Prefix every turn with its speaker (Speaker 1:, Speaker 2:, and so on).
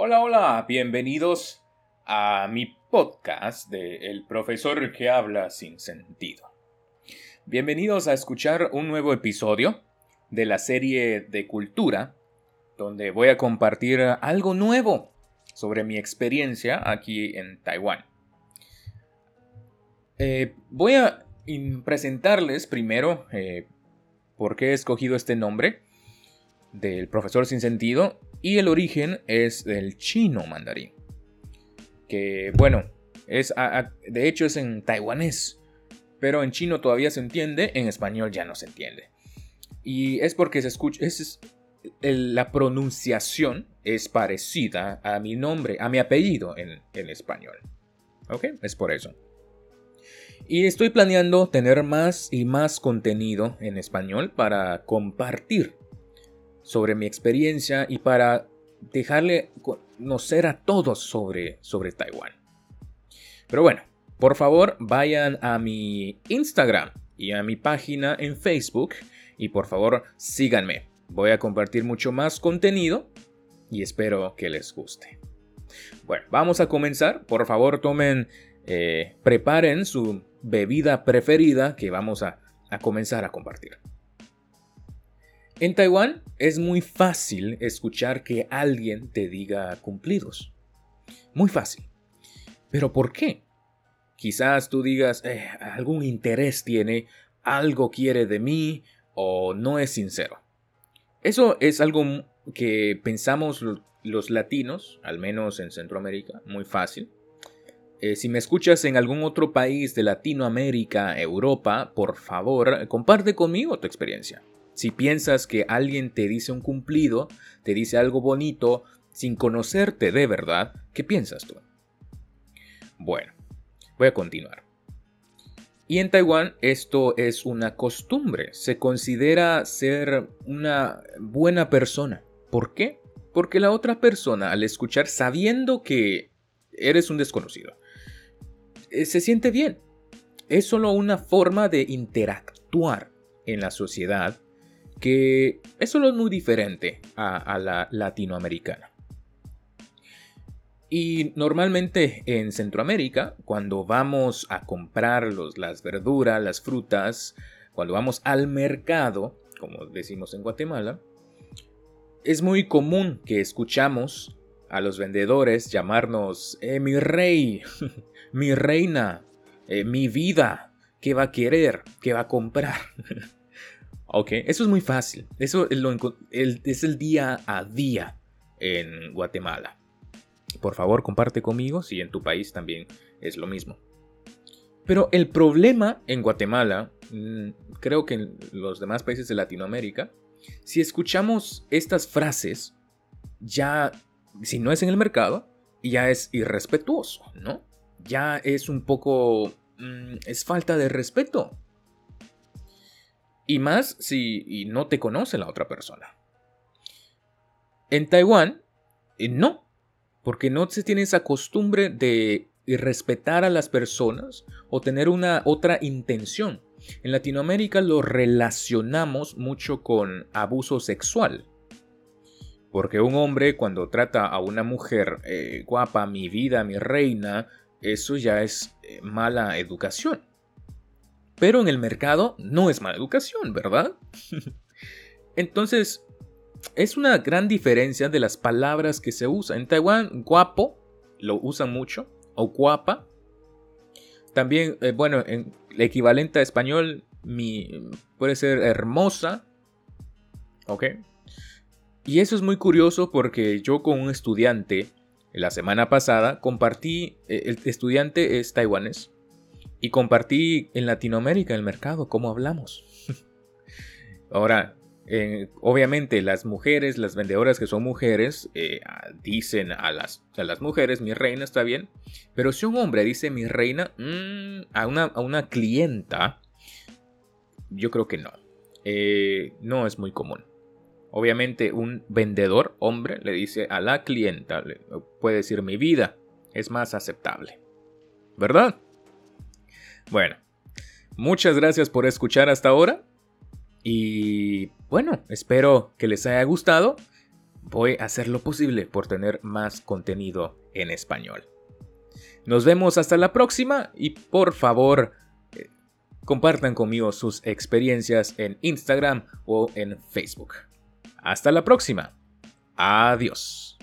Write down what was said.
Speaker 1: Hola, hola, bienvenidos a mi podcast de El profesor que habla sin sentido. Bienvenidos a escuchar un nuevo episodio de la serie de cultura, donde voy a compartir algo nuevo sobre mi experiencia aquí en Taiwán. Eh, voy a presentarles primero eh, por qué he escogido este nombre del profesor sin sentido y el origen es del chino mandarín. Que bueno, es de hecho es en taiwanés, pero en chino todavía se entiende, en español ya no se entiende. Y es porque se escucha, es, la pronunciación es parecida a mi nombre, a mi apellido en, en español. ¿Ok? Es por eso. Y estoy planeando tener más y más contenido en español para compartir sobre mi experiencia y para dejarle conocer a todos sobre, sobre Taiwán. Pero bueno, por favor vayan a mi Instagram y a mi página en Facebook y por favor síganme. Voy a compartir mucho más contenido y espero que les guste. Bueno, vamos a comenzar. Por favor tomen, eh, preparen su bebida preferida que vamos a comenzar a compartir. En Taiwán es muy fácil escuchar que alguien te diga cumplidos. Muy fácil. ¿Pero por qué? Quizás tú digas, eh, algún interés tiene, algo quiere de mí o no es sincero. Eso es algo que pensamos los latinos, al menos en Centroamérica, muy fácil. Eh, si me escuchas en algún otro país de Latinoamérica, Europa, por favor, comparte conmigo tu experiencia. Si piensas que alguien te dice un cumplido, te dice algo bonito, sin conocerte de verdad, ¿qué piensas tú? Bueno, voy a continuar. Y en Taiwán esto es una costumbre, se considera ser una buena persona. ¿Por qué? Porque la otra persona al escuchar sabiendo que eres un desconocido, eh, se siente bien. Es solo una forma de interactuar en la sociedad que es solo muy diferente a, la latinoamericana. Y normalmente en Centroamérica, cuando vamos a comprar las verduras, las frutas, cuando vamos al mercado, como decimos en Guatemala, es muy común que escuchamos a los vendedores llamarnos eh, mi rey, mi reina, eh, mi vida, ¿qué va a querer? ¿Qué va a comprar? Ok, eso es muy fácil. Eso es el día a día en Guatemala. Por favor, comparte conmigo si en tu país también es lo mismo. Pero el problema en Guatemala, mm, creo que en los demás países de Latinoamérica, si escuchamos estas frases, ya, si no es en el mercado, ya es irrespetuoso, ¿no? Ya es un poco... Mm, es falta de respeto y más si no te conoce la otra persona. En Taiwán, eh, no. Porque no se tiene esa costumbre de respetar a las personas o tener una otra intención. En Latinoamérica lo relacionamos mucho con abuso sexual. Porque un hombre cuando trata a una mujer eh, guapa, mi vida, mi reina, eso ya es eh, mala educación. Pero en el mercado no es mala educación, ¿verdad? Entonces, es una gran diferencia de las palabras que se usan. En Taiwán, guapo lo usan mucho, o guapa. También, eh, bueno, en el equivalente a español mi, puede ser hermosa. ¿Ok? Y eso es muy curioso porque yo con un estudiante la semana pasada compartí, eh, el estudiante es taiwanés, y compartí en Latinoamérica el mercado, cómo hablamos. Ahora, obviamente las mujeres, las vendedoras que son mujeres, eh, dicen a las, a las mujeres, mi reina está bien, pero si un hombre dice mi reina mm, a, una, a, una, clienta, yo creo que no. Eh, no es muy común. Obviamente un vendedor hombre le dice a la clienta, puede decir mi vida, es más aceptable. ¿Verdad? Bueno, muchas gracias por escuchar hasta ahora. Y bueno, espero que les haya gustado. voy a hacer lo posible por tener más contenido en español. Nos vemos hasta la próxima y por favor eh, compartan conmigo sus experiencias en Instagram o en Facebook. Hasta la próxima. Adiós.